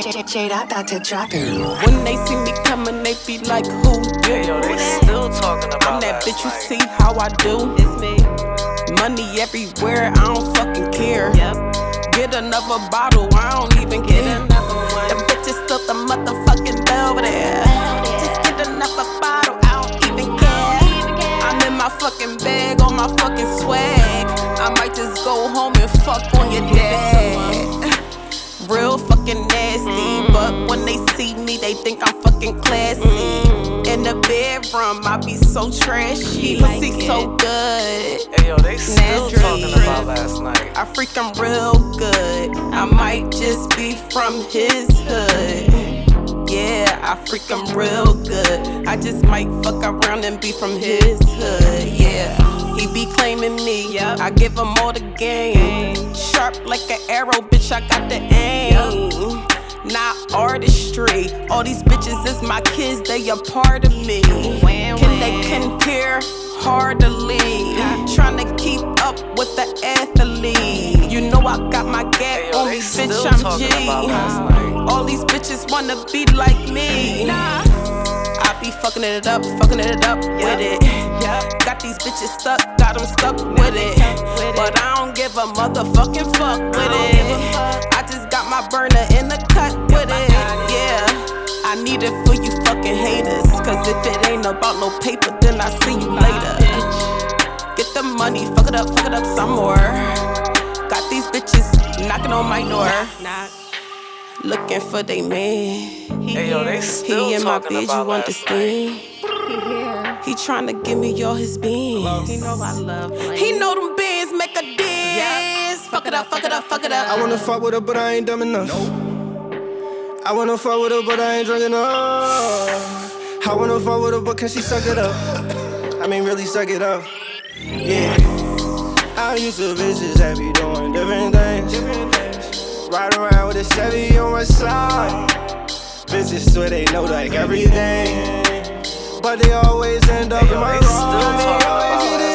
J dot got to drop it. When they see me coming, they be like, Who you? Hey, yo, they still talking about I'm that last bitch, you see how I do? It's me. Money everywhere, I don't fucking care. Yep. Get another bottle, I don't even Get care. another The one. bitch is still the motherfucking Belvedere. Just get another bottle, I don't even care. I'm in my fucking bag on my fucking swag. I might just go home and fuck on your dad. Real fucking nasty, but when they see me, they think I'm fucking classy. In the bedroom, I be so trashy, like pussy so good. Hey, yo, they still Nasty. talking about last night. I freak him real good. I might just be from his hood. Yeah, I freak him real good. I just might fuck around and be from his hood. Yeah, he be claiming me. Yup. I give him all the game. Sharp like an arrow, bitch. I got the aim. Not artistry. All these bitches is my kids, they a part of me. Can they compare? Hardly. Trying to keep up with the athlete. You know I got my gap on me, bitch. I'm G. about last night. All these bitches wanna be like me. I be fucking it up, fucking it up with it. Yep. Got these bitches stuck, got them stuck with it. stuck with it. But I don't give a motherfucking fuck with it. My burner in the cut with it. Yeah. I need it for you fucking haters. Cause if it ain't about no paper, then I see you later. Get the money, fuck it up, fuck it up some more. Got these bitches knocking on my door, Not. looking for they man. He Hey, yo, they still He in my bitch, you understand? He here. He tryna give me all his beans. He know I love Blame. He know them it up, fuck it up, fuck it up. I wanna fuck with her, but I ain't dumb enough. I wanna fuck with her, but I ain't drunk enough. I wanna fuck with her, but can she suck it up? I mean, really suck it up. Yeah. I'm used to bitches that be doing different things. Different things. Ride around with a Chevy on my side. Bitches swear they know like everything. But they always end up Hey, in yo, my they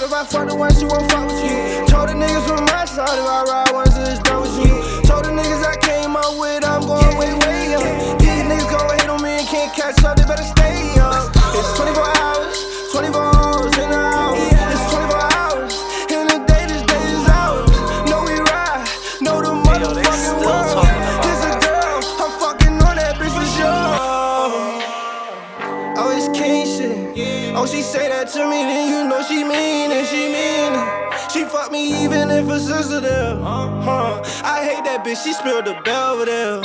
side if I fuck the one, she won't fuck with you. Told the niggas from my side if I ride once, it's done with you. Told the niggas I came up with, I'm going way, way up. These niggas gon' hate on me and can't catch up, they better stay up. It's 24 hours, 24 hours in the hour. It's 24 hours, in the day, this day is ours. Know we ride, know the Hey, yo, they motherfucking world. talking a girl, I'm fucking on that bitch for sure. Oh, it's king shit. Oh, she say that to me, then you know she mean it, she mean it. She me even if her sister there. Huh. I hate that bitch, she spilled the Belvedere.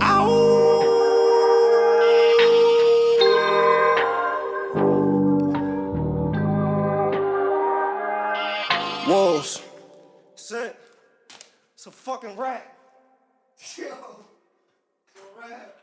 Ow. Wolves. It's a fucking rat. Yo. It's a rat.